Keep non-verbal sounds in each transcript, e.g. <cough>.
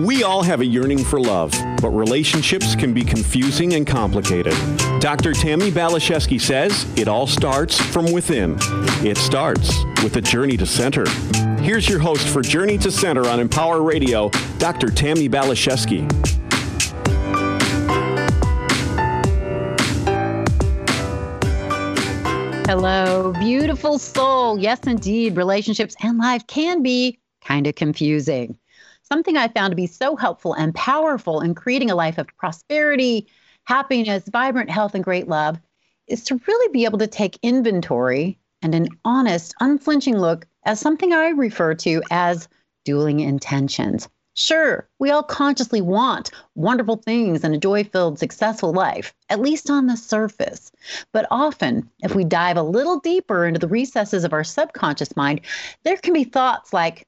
We all have a yearning for love, but relationships can be confusing and complicated. Dr. Tammi Baliszewski says it all starts from within. It starts with a journey to center. Here's your host for Journey to Center on Empower Radio, Dr. Tammi Baliszewski. Hello, beautiful soul. Yes, indeed, relationships and life can be kind of confusing. Something I found to be so helpful and powerful in creating a life of prosperity, happiness, vibrant health, and great love is to really be able to take inventory and an honest, unflinching look as something I refer to as dueling intentions. Sure, we all consciously want wonderful things and a joy filled, successful life, at least on the surface. But often, if we dive a little deeper into the recesses of our subconscious mind, there can be thoughts like,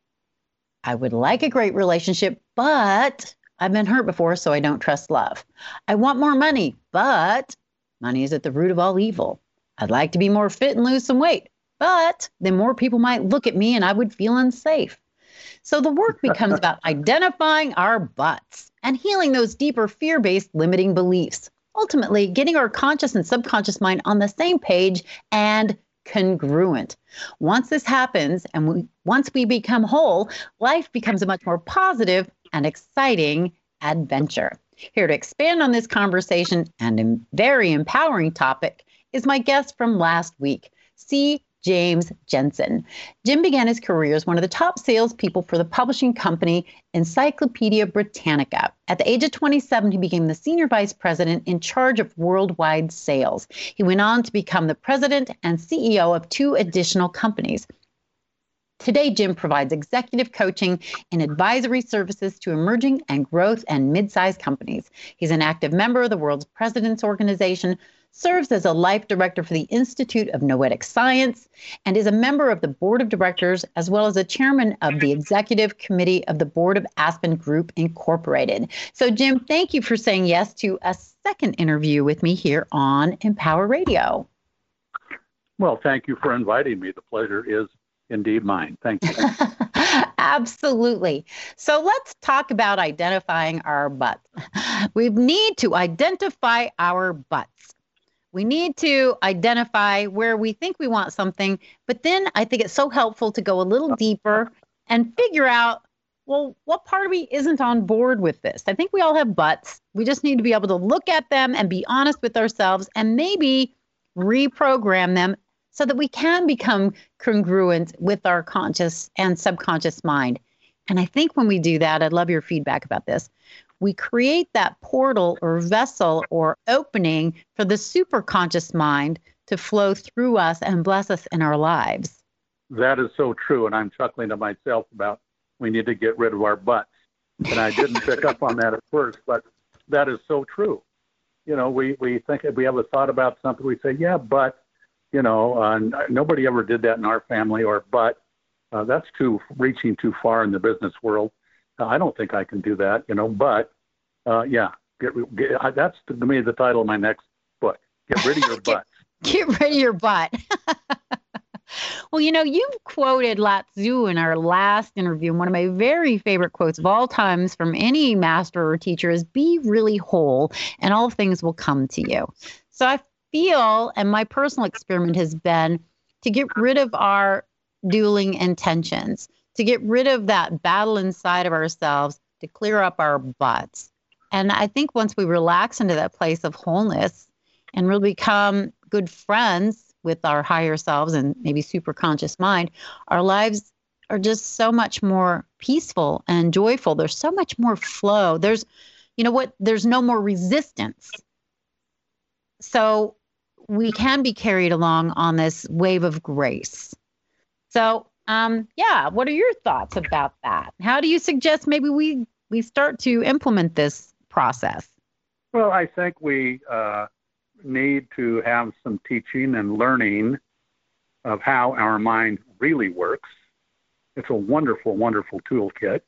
I would like a great relationship, but I've been hurt before, so I don't trust love. I want more money, but money is at the root of all evil. I'd like to be more fit and lose some weight, but then more people might look at me and I would feel unsafe. So the work becomes <laughs> about identifying our butts and healing those deeper fear based limiting beliefs. Ultimately, getting our conscious and subconscious mind on the same page and congruent. Once this happens and we, once we become whole, life becomes a much more positive and exciting adventure. Here to expand on this conversation and a very empowering topic is my guest from last week, C. James Jensen. Jim began his career as one of the top salespeople for the publishing company Encyclopedia Britannica. At the age of 27, he became the senior vice president in charge of worldwide sales. He went on to become the president and CEO of two additional companies. Today, Jim provides executive coaching and advisory services to emerging and growth and mid-sized companies. He's an active member of the World's Presidents Organization, serves as a life director for the Institute of Noetic Science, and is a member of the board of directors as well as a chairman of the executive committee of the board of Aspen Group Incorporated. So, Jim, thank you for saying yes to a second interview with me here on Empower Radio. Well, thank you for inviting me. The pleasure is indeed mine. Thank you. <laughs> Absolutely. So let's talk about identifying our butts. We need to identify our butts. We need to identify where we think we want something, but then I think it's so helpful to go a little oh. deeper and figure out well, what part of me isn't on board with this? I think we all have butts. We just need to be able to look at them and be honest with ourselves and maybe reprogram them so that we can become congruent with our conscious and subconscious mind. And I think when we do that, I'd love your feedback about this. We create that portal or vessel or opening for the superconscious mind to flow through us and bless us in our lives. That is so true. And I'm chuckling to myself about we need to get rid of our butts. And I didn't pick up on that at first, but that is so true. You know, we, we think if we have a thought about something, we say, yeah, but you know, uh, nobody ever did that in our family, or but uh, that's too reaching too far in the business world. I don't think I can do that, you know. But uh, yeah, get, get, that's to me the title of my next book. Get rid of your <laughs> butt. get, get rid of your butt. <laughs> well, you know, you quoted Lao Tzu in our last interview. And one of my very favorite quotes of all times from any master or teacher is be really whole and all things will come to you. So I feel, and my personal experiment has been to get rid of our dueling intentions, to get rid of that battle inside of ourselves, to clear up our butts. And I think once we relax into that place of wholeness and really become good friends with our higher selves and maybe super conscious mind, our lives are just so much more peaceful and joyful. There's so much more flow. There's, you know what, there's no more resistance so we can be carried along on this wave of grace. So, um, yeah, what are your thoughts about that? How do you suggest maybe we we start to implement this process? Well, I think we uh, need to have some teaching and learning of how our mind really works. It's a wonderful, wonderful toolkit.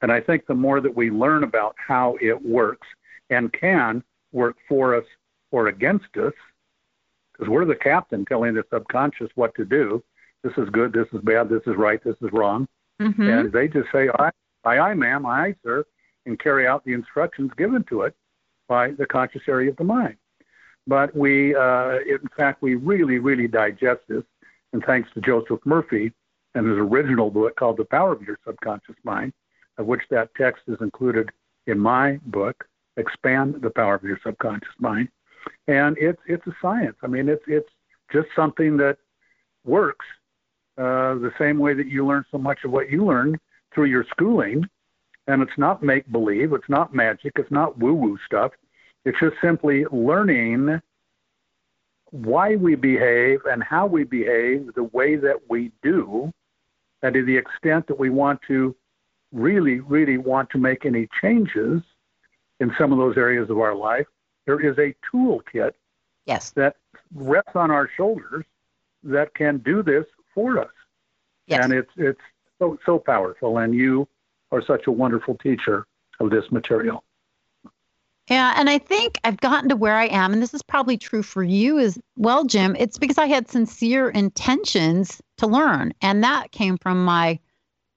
And I think the more that we learn about how it works and can work for us or against us because we're the captain telling the subconscious what to do. This is good. This is bad. This is right. This is wrong. Mm-hmm. And they just say, aye, aye, aye, ma'am. Aye, sir. and carry out the instructions given to it by the conscious area of the mind. But we, uh, in fact, we really, really digest this. And thanks to Joseph Murphy and his original book called The Power of Your Subconscious Mind, of which that text is included in my book, Expand the Power of Your Subconscious Mind. And it's it's a science. I mean, it's it's just something that works uh, the same way that you learn so much of what you learn through your schooling. And it's not make believe, it's not magic, it's not woo woo stuff. It's just simply learning why we behave and how we behave the way that we do, and to the extent that we want to really, really want to make any changes in some of those areas of our life, there is a toolkit yes. that rests on our shoulders that can do this for us. Yes. And it's it's so so powerful and you are such a wonderful teacher of this material. Yeah, and I think I've gotten to where I am, and this is probably true for you as well, Jim. It's because I had sincere intentions to learn, and that came from my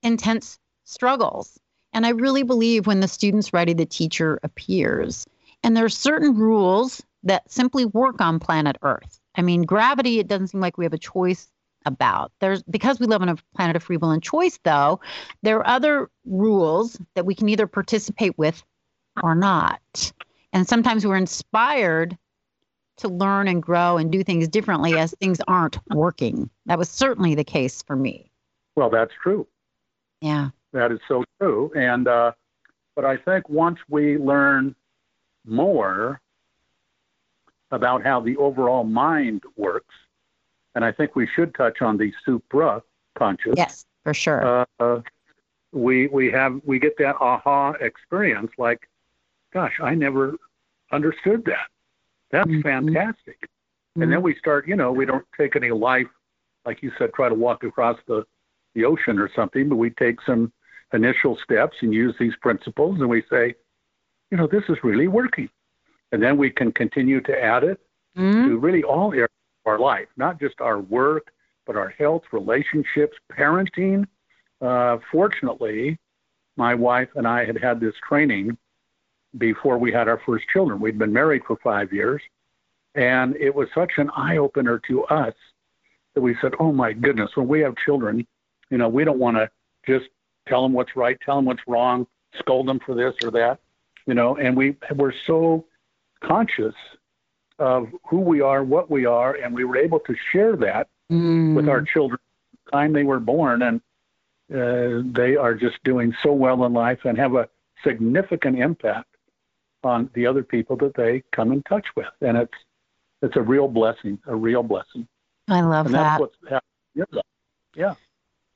intense struggles. And I really believe when the student's ready, the teacher appears. And there are certain rules that simply work on planet Earth. I mean, gravity, it doesn't seem like we have a choice about. There's because we live on a planet of free will and choice, though, there are other rules that we can either participate with or not. And sometimes we're inspired to learn and grow and do things differently as things aren't working. That was certainly the case for me. Well, that's true. Yeah. That is so true. And uh, but I think once we learn more about how the overall mind works, and I think we should touch on the supra conscious. Yes, for sure. Uh, we we have we get that aha experience like, gosh, I never understood that. That's mm-hmm. fantastic. Mm-hmm. And then we start, you know, we don't take any life, like you said, try to walk across the the ocean or something, but we take some initial steps and use these principles, and we say, you know, this is really working. And then we can continue to add it mm-hmm. to really all areas our life, not just our work, but our health, relationships, parenting. Uh, fortunately, my wife and I had had this training before we had our first children. We'd been married for five years, and it was such an eye opener to us that we said, "Oh my goodness, when we have children, you know, we don't want to just tell them what's right, tell them what's wrong, scold them for this or that, you know." And we were so conscious of who we are, what we are, and we were able to share that mm. with our children the time they were born, and uh, they are just doing so well in life and have a significant impact on the other people that they come in touch with, and it's it's a real blessing, a real blessing. I love and that. That's what's happening. Yeah.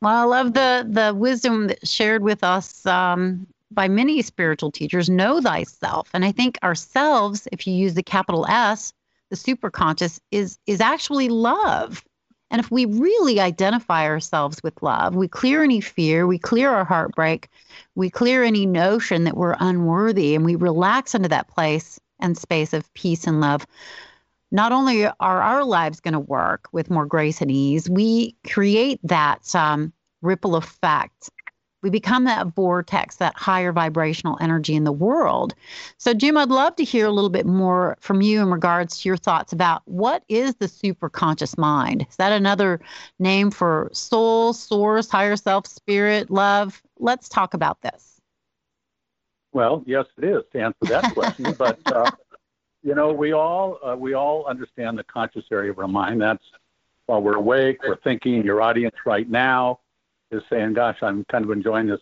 Well, I love the the wisdom that shared with us um, by many spiritual teachers. Know thyself, and I think ourselves, if you use the capital S, the superconscious is is actually love. And if we really identify ourselves with love, we clear any fear, we clear our heartbreak, we clear any notion that we're unworthy, and we relax into that place and space of peace and love. Not only are our lives going to work with more grace and ease, we create that um, ripple effect we become that vortex, that higher vibrational energy in the world. So, Jim, I'd love to hear a little bit more from you in regards to your thoughts about what is the superconscious mind? Is that another name for soul, source, higher self, spirit, love? Let's talk about this. Well, yes, it is to answer that question. <laughs> but uh, you know, we all uh, we all understand the conscious area of our mind. That's while we're awake, we're thinking. Your audience right now is saying, "Gosh, I'm kind of enjoying this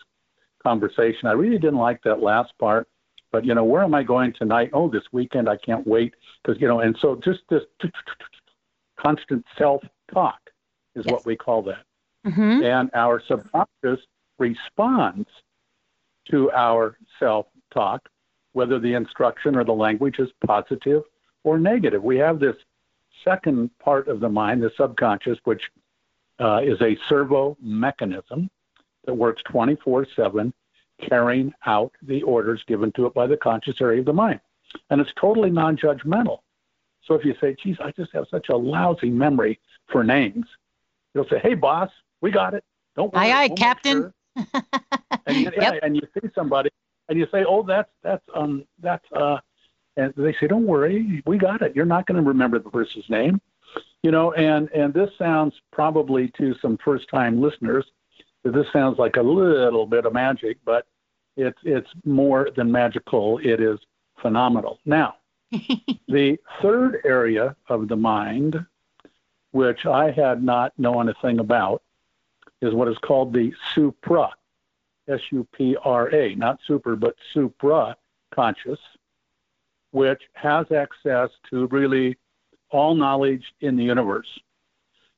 conversation. I really didn't like that last part, but you know, where am I going tonight? Oh, this weekend, I can't wait because you know." And so, just this <tsk> constant self-talk is what we call that, mm-hmm. and our subconscious responds to our self-talk, whether the instruction or the language is positive or negative. We have this second part of the mind, the subconscious, which uh, is a servo mechanism that works 24 7, carrying out the orders given to it by the conscious area of the mind. And it's totally non judgmental. So if you say, geez, I just have such a lousy memory for names, it'll say, hey, boss, we got it. Don't worry. Aye, aye, Captain. Sure. and, you, <laughs> yep. and you see somebody and you say, "Oh, that's that's um that's uh," and they say, "Don't worry, we got it. You're not going to remember the person's name." You know, and and this sounds probably to some first-time listeners this sounds like a little bit of magic, but it's it's more than magical. It is phenomenal. Now, <laughs> the third area of the mind, which I had not known a thing about, is what is called the supra, S U P R A, not super, but supra conscious, which has access to really all knowledge in the universe.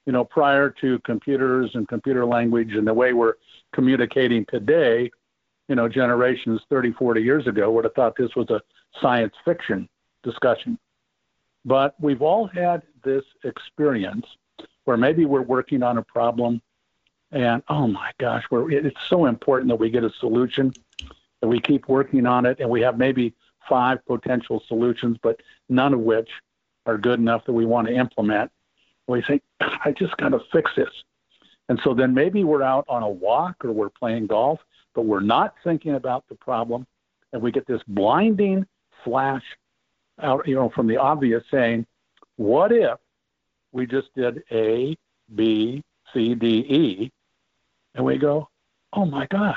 You know, prior to computers and computer language and the way we're communicating today, you know, generations 30, 40 years ago would have thought this was a science fiction discussion. But we've all had this experience where maybe we're working on a problem and oh my gosh, it's so important that we get a solution, that we keep working on it, and we have maybe five potential solutions, but none of which are good enough that we want to implement. We think, <clears throat> I just got to fix this. And so then maybe we're out on a walk or we're playing golf, but we're not thinking about the problem. And we get this blinding flash out, you know, from the obvious saying, what if we just did A, B, C, D, E? And we go, oh my God,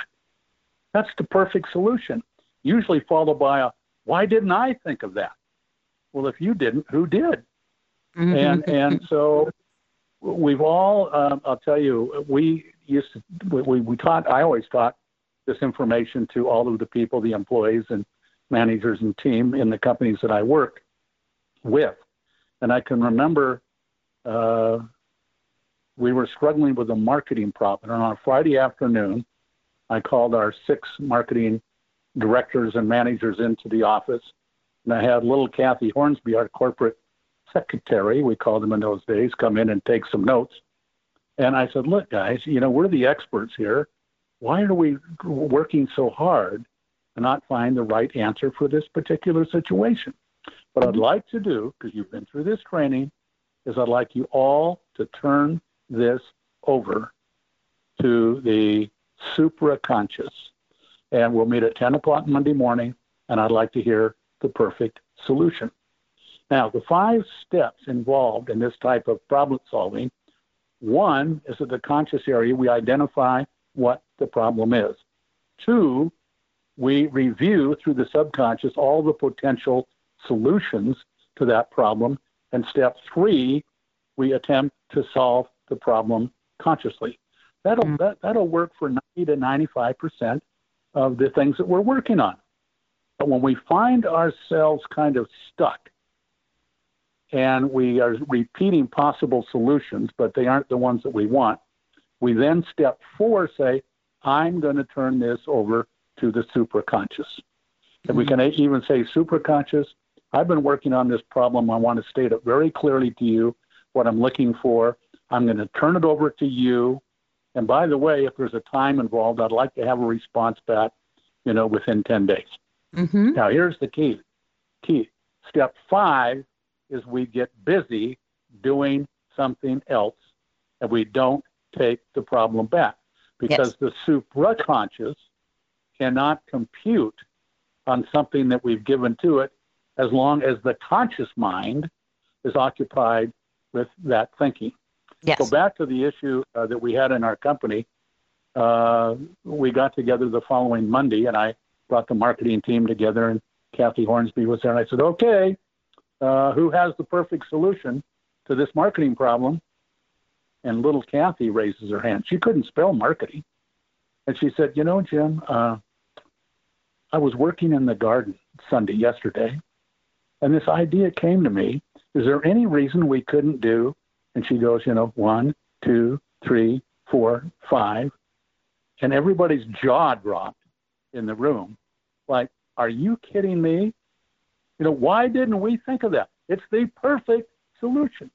that's the perfect solution. Usually followed by a, why didn't I think of that? Well, if you didn't, who did? Mm-hmm. And and <laughs> so we've all. Um, I'll tell you, we used to we, we taught. I always taught this information to all of the people, the employees and managers and team in the companies that I worked with. And I can remember uh, we were struggling with a marketing problem. And on a Friday afternoon, I called our six marketing directors and managers into the office and I had little Kathy Hornsby, our corporate secretary, we called them in those days, come in and take some notes. And I said, look, guys, you know, we're the experts here. Why are we working so hard to not find the right answer for this particular situation? What I'd mm-hmm. like to do, because you've been through this training, is I'd like you all to turn this over to the supraconscious. And we'll meet at 10 o'clock Monday morning, and I'd like to hear the perfect solution. Now, the five steps involved in this type of problem solving one is that the conscious area, we identify what the problem is. Two, we review through the subconscious all the potential solutions to that problem. And step three, we attempt to solve the problem consciously. That'll, mm-hmm. that, that'll work for 90 to 95% of the things that we're working on. But when we find ourselves kind of stuck and we are repeating possible solutions, but they aren't the ones that we want, we then step four say, I'm going to turn this over to the supraconscious. And we mm-hmm. can even say superconscious, I've been working on this problem. I want to state it very clearly to you what I'm looking for. I'm going to turn it over to you. And by the way, if there's a time involved, I'd like to have a response back, you know, within 10 days. Mm-hmm. Now, here's the key. Key. Step five is we get busy doing something else and we don't take the problem back because yes. the supraconscious cannot compute on something that we've given to it as long as the conscious mind is occupied with that thinking. Yes. So back to the issue uh, that we had in our company, uh, we got together the following Monday, and I brought the marketing team together, and Kathy Hornsby was there. And I said, okay, uh, who has the perfect solution to this marketing problem? And little Kathy raises her hand. She couldn't spell marketing. And she said, you know, Jim, uh, I was working in the garden Sunday yesterday, and this idea came to me. Is there any reason we couldn't do? And she goes, you know, one, two, three, four, five. And everybody's jaw dropped in the room. Like, are you kidding me? You know, why didn't we think of that? It's the perfect solution.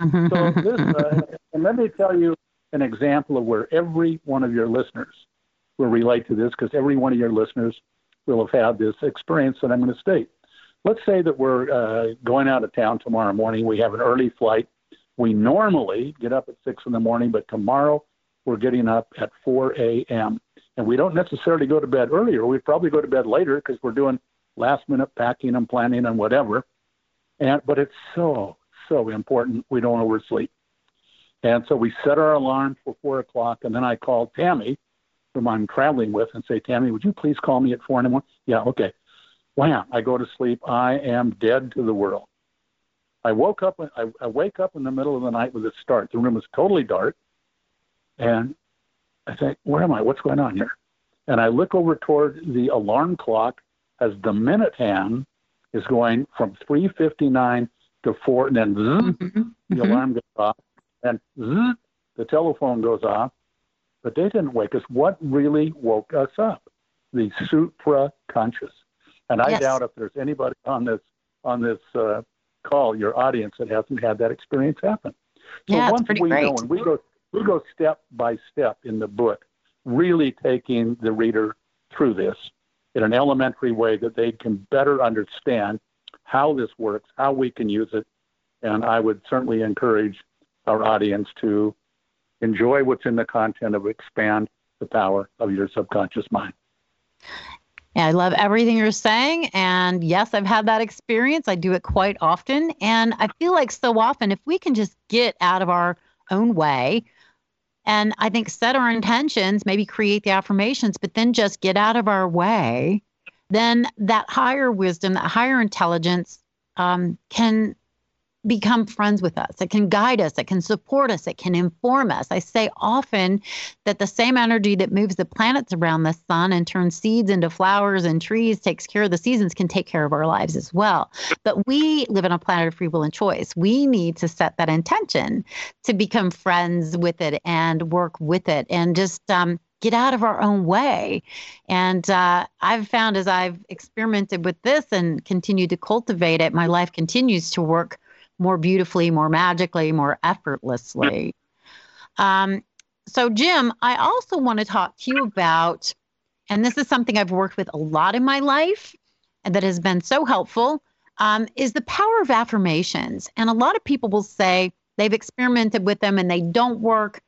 so this, uh, and let me tell you an example of where every one of your listeners will relate to this, because every one of your listeners will have had this experience that I'm going to state. Let's say that we're uh, going out of town tomorrow morning. We have an early flight. We normally get up at six in the morning, but tomorrow we're getting up at 4 a.m And we don't necessarily go to bed earlier. We probably go to bed later because we're doing last minute packing and planning and whatever. And but it's so so important we don't oversleep. And so we set our alarm for four o'clock, and then I call Tammi, whom I'm traveling with, and say, Tammi, would you please call me at four in the morning? Yeah, okay. Wham! I go to sleep. I am dead to the world. I woke up. I, I wake up in the middle of the night with a start. The room is totally dark, and I think, where am I? What's going on here? And I look over toward the alarm clock as the minute hand is going from 3:59 to four, and then zzz, mm-hmm. the mm-hmm. alarm goes off, and zzz, the telephone goes off. But they didn't wake us. What really woke us up? The supra conscious. And I yes. doubt if there's anybody on this on this uh, call, your audience, that hasn't had that experience happen. So yeah, once we great. know, and we go we go step by step in the book, really taking the reader through this in an elementary way that they can better understand how this works, how we can use it. And I would certainly encourage our audience to enjoy what's in the content of Expand the Power of Your Subconscious Mind. Yeah, I love everything you're saying. And yes, I've had that experience. I do it quite often. And I feel like so often, if we can just get out of our own way, and I think set our intentions, maybe create the affirmations, but then just get out of our way, then that higher wisdom, that higher intelligence um, can become friends with us. It can guide us. It can support us. It can inform us. I say often that the same energy that moves the planets around the sun and turns seeds into flowers and trees, takes care of the seasons, can take care of our lives as well. But we live on a planet of free will and choice. We need to set that intention to become friends with it and work with it and just um, get out of our own way. And uh, I've found as I've experimented with this and continued to cultivate it, my life continues to work more beautifully, more magically, more effortlessly. Um, so, Jim, I also want to talk to you about, and this is something I've worked with a lot in my life and that has been so helpful, um, is the power of affirmations. And a lot of people will say they've experimented with them and they don't work.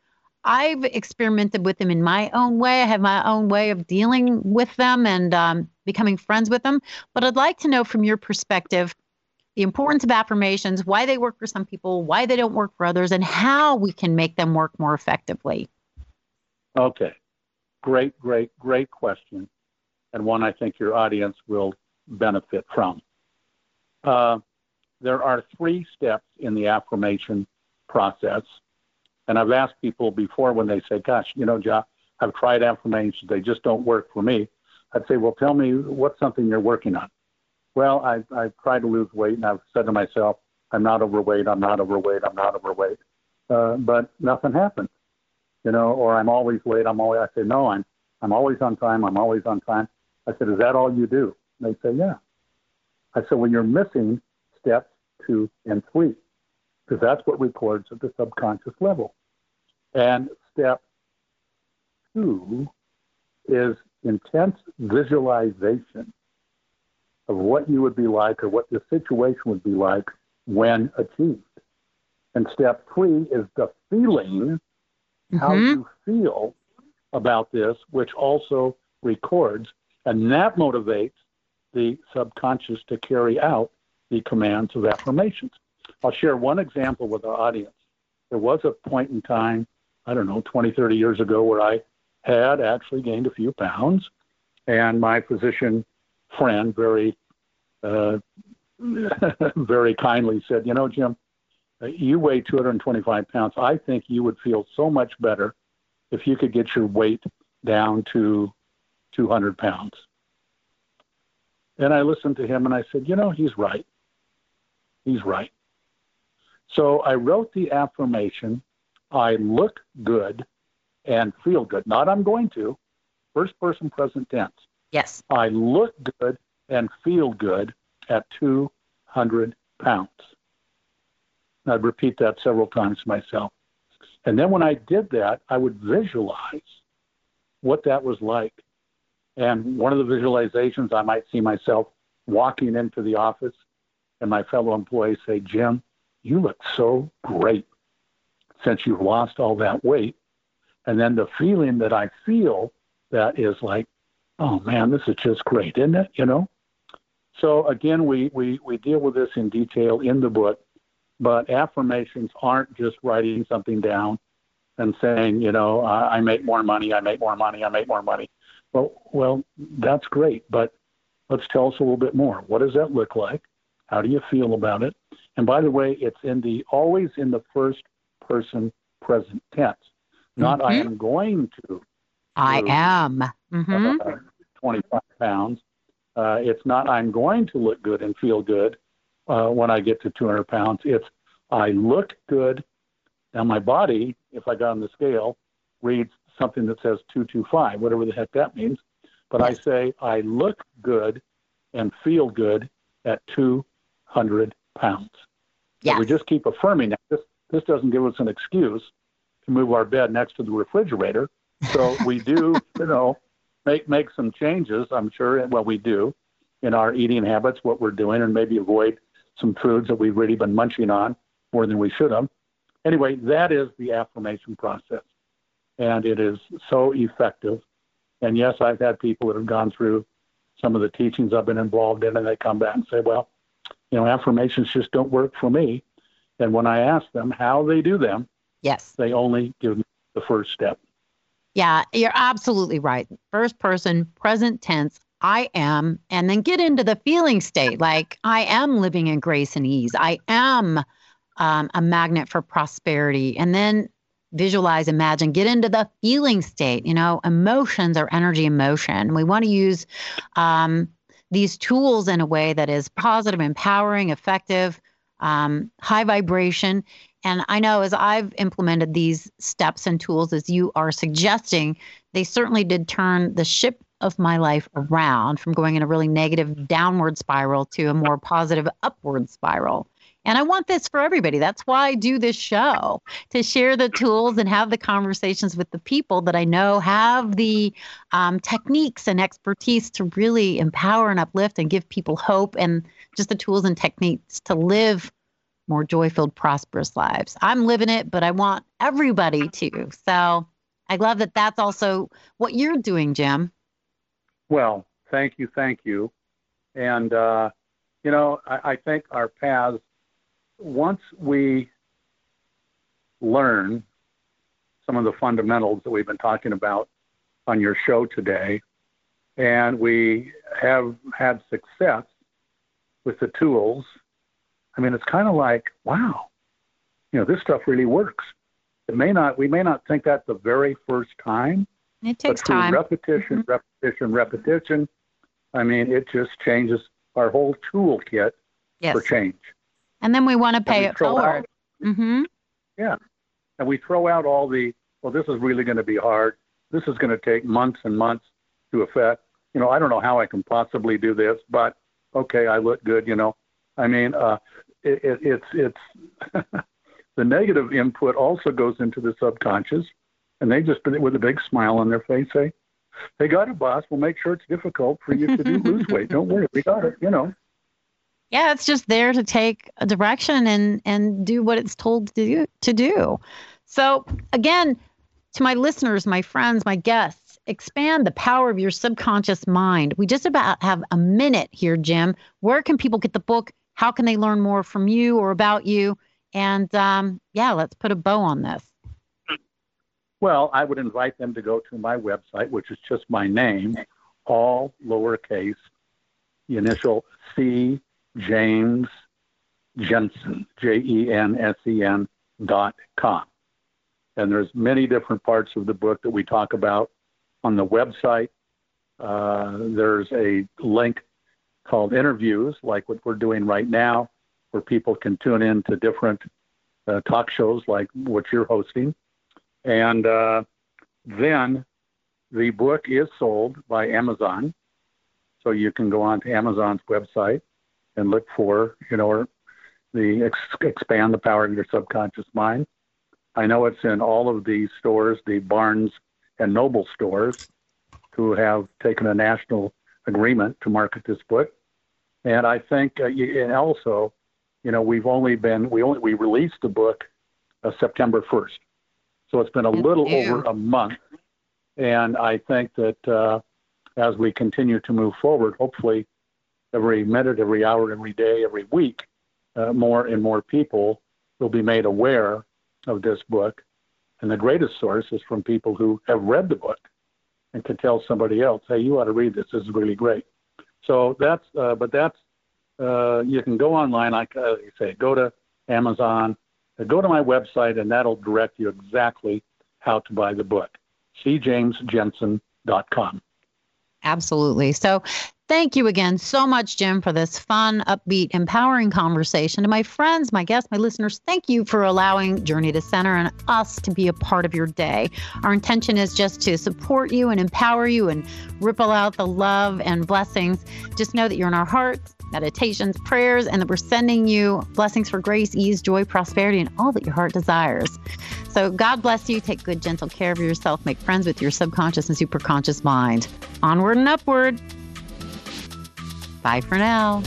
I've experimented with them in my own way. I have my own way of dealing with them and um, becoming friends with them. But I'd like to know from your perspective the importance of affirmations, why they work for some people, why they don't work for others, and how we can make them work more effectively. Okay. Great, great, great question, and one I think your audience will benefit from. Uh, there are three steps in the affirmation process. And I've asked people before when they say, Gosh, you know, Josh, I've tried affirmations, they just don't work for me. I'd say, Well, tell me what's something you're working on. Well, I I tried to lose weight, and I've said to myself, I'm not overweight. I'm not overweight. I'm not overweight. Uh, but nothing happens, you know. Or I'm always late. I'm always. I say no. I'm I'm always on time. I'm always on time. I said, is that all you do? And they say, yeah. I said, well, you're missing steps two and three, because that's what records at the subconscious level. And step two is intense visualization of what you would be like or what the situation would be like when achieved. And step three is the feeling, mm-hmm. how you feel about this, which also records, and that motivates the subconscious to carry out the commands of affirmations. I'll share one example with our audience. There was a point in time, I don't know, 20, 30 years ago, where I had actually gained a few pounds, and my physician friend very, uh, <laughs> very kindly said, "You know, Jim, uh, you weigh 225 pounds. I think you would feel so much better if you could get your weight down to 200 pounds." And I listened to him and I said, "You know, he's right. He's right." So I wrote the affirmation, I look good and feel good. Not I'm going to, first person present tense. Yes. I look good and feel good at 200 pounds. I'd repeat that several times to myself. And then when I did that, I would visualize what that was like. And one of the visualizations, I might see myself walking into the office and my fellow employees say, Jim, you look so great since you've lost all that weight. And then the feeling that I feel that is like, oh man, this is just great, isn't it? You know. So again, we we we deal with this in detail in the book, but affirmations aren't just writing something down and saying, you know, I, I make more money, I make more money, I make more money. Well, well, that's great, but let's tell us a little bit more. What does that look like? How do you feel about it? And by the way, it's in the always in the first person present tense, not mm-hmm. I am going to. I am. Mm-hmm. Uh, 25 pounds. Uh, it's not I'm going to look good and feel good uh, when I get to 200 pounds. It's I look good. Now my body, if I got on the scale, reads something that says 225, whatever the heck that means. But I say I look good and feel good at 200 pounds. Yes. we just keep affirming that. This, this doesn't give us an excuse to move our bed next to the refrigerator. So we do, you know, make make some changes. I'm sure. Well, we do in our eating habits, what we're doing, and maybe avoid some foods that we've really been munching on more than we should have. Anyway, that is the affirmation process, and it is so effective. And yes, I've had people that have gone through some of the teachings I've been involved in, and they come back and say, "Well, you know, affirmations just don't work for me. And when I ask them how they do them, yes, they only give me the first step. Yeah, you're absolutely right. First person, present tense, I am, and then get into the feeling state like I am living in grace and ease. I am um, a magnet for prosperity. And then visualize, imagine, get into the feeling state. You know, emotions are energy emotion. We want to use um, these tools in a way that is positive, empowering, effective, um, high vibration. And I know as I've implemented these steps and tools, as you are suggesting, they certainly did turn the ship of my life around from going in a really negative downward spiral to a more positive upward spiral. And I want this for everybody. That's why I do this show to share the tools and have the conversations with the people that I know have the um, techniques and expertise to really empower and uplift and give people hope and just the tools and techniques to live more joy filled, prosperous lives. I'm living it, but I want everybody to. So I love that that's also what you're doing, Jim. Well, thank you. Thank you. And, uh, you know, I, I think our paths once we learn some of the fundamentals that we've been talking about on your show today, and we have had success with the tools, I mean, it's kind of like, wow, you know, this stuff really works. It may not, we may not think that the very first time. It takes but through time. Repetition, mm-hmm. repetition, repetition. I mean, it just changes our whole toolkit yes. for change. And then we want to pay it forward. Mm-hmm. Yeah. And we throw out all the, well, this is really going to be hard. This is going to take months and months to affect. You know, I don't know how I can possibly do this, but okay, I look good, you know. I mean, uh, it, it, it's, it's, <laughs> the negative input also goes into the subconscious, and they just, with a big smile on their face, say, they got it, boss. We'll make sure it's difficult for you to do <laughs> lose weight. Don't worry, we got it, you know yeah, it's just there to take a direction and and do what it's told to do to do. So again, to my listeners, my friends, my guests, expand the power of your subconscious mind. We just about have a minute here, Jim. Where can people get the book? How can they learn more from you or about you? And um, yeah, let's put a bow on this. Well, I would invite them to go to my website, which is just my name, all lowercase, the initial C James Jensen, J E N S E N dot com. And there's many different parts of the book that we talk about on the website. Uh, there's a link called interviews, like what we're doing right now, where people can tune in to different uh, talk shows like what you're hosting. And uh, then the book is sold by Amazon. So you can go on to Amazon's website and look for, you know, the ex- expand the power of your subconscious mind. I know it's in all of the stores, the Barnes and Noble stores, who have taken a national agreement to market this book. And I think, uh, and also, you know, we've only been we only we released the book uh, September 1st, so it's been a little over a month And I think that uh, as we continue to move forward, hopefully every minute, every hour, every day, every week, uh, more and more people will be made aware of this book. And the greatest source is from people who have read the book and can tell somebody else, hey, you ought to read this. This is really great. So that's, uh, but that's, uh, you can go online, like uh, you say, go to Amazon, uh, go to my website, and that'll direct you exactly how to buy the book. cjamesjensen.com. Absolutely. So Thank you again so much, Jim, for this fun, upbeat, empowering conversation. To my friends, my guests, my listeners, thank you for allowing Journey to Center and us to be a part of your day. Our intention is just to support you and empower you and ripple out the love and blessings. Just know that you're in our hearts, meditations, prayers, and that we're sending you blessings for grace, ease, joy, prosperity, and all that your heart desires. So God bless you. Take good, gentle care of yourself. Make friends with your subconscious and superconscious mind. Onward and upward. Bye for now.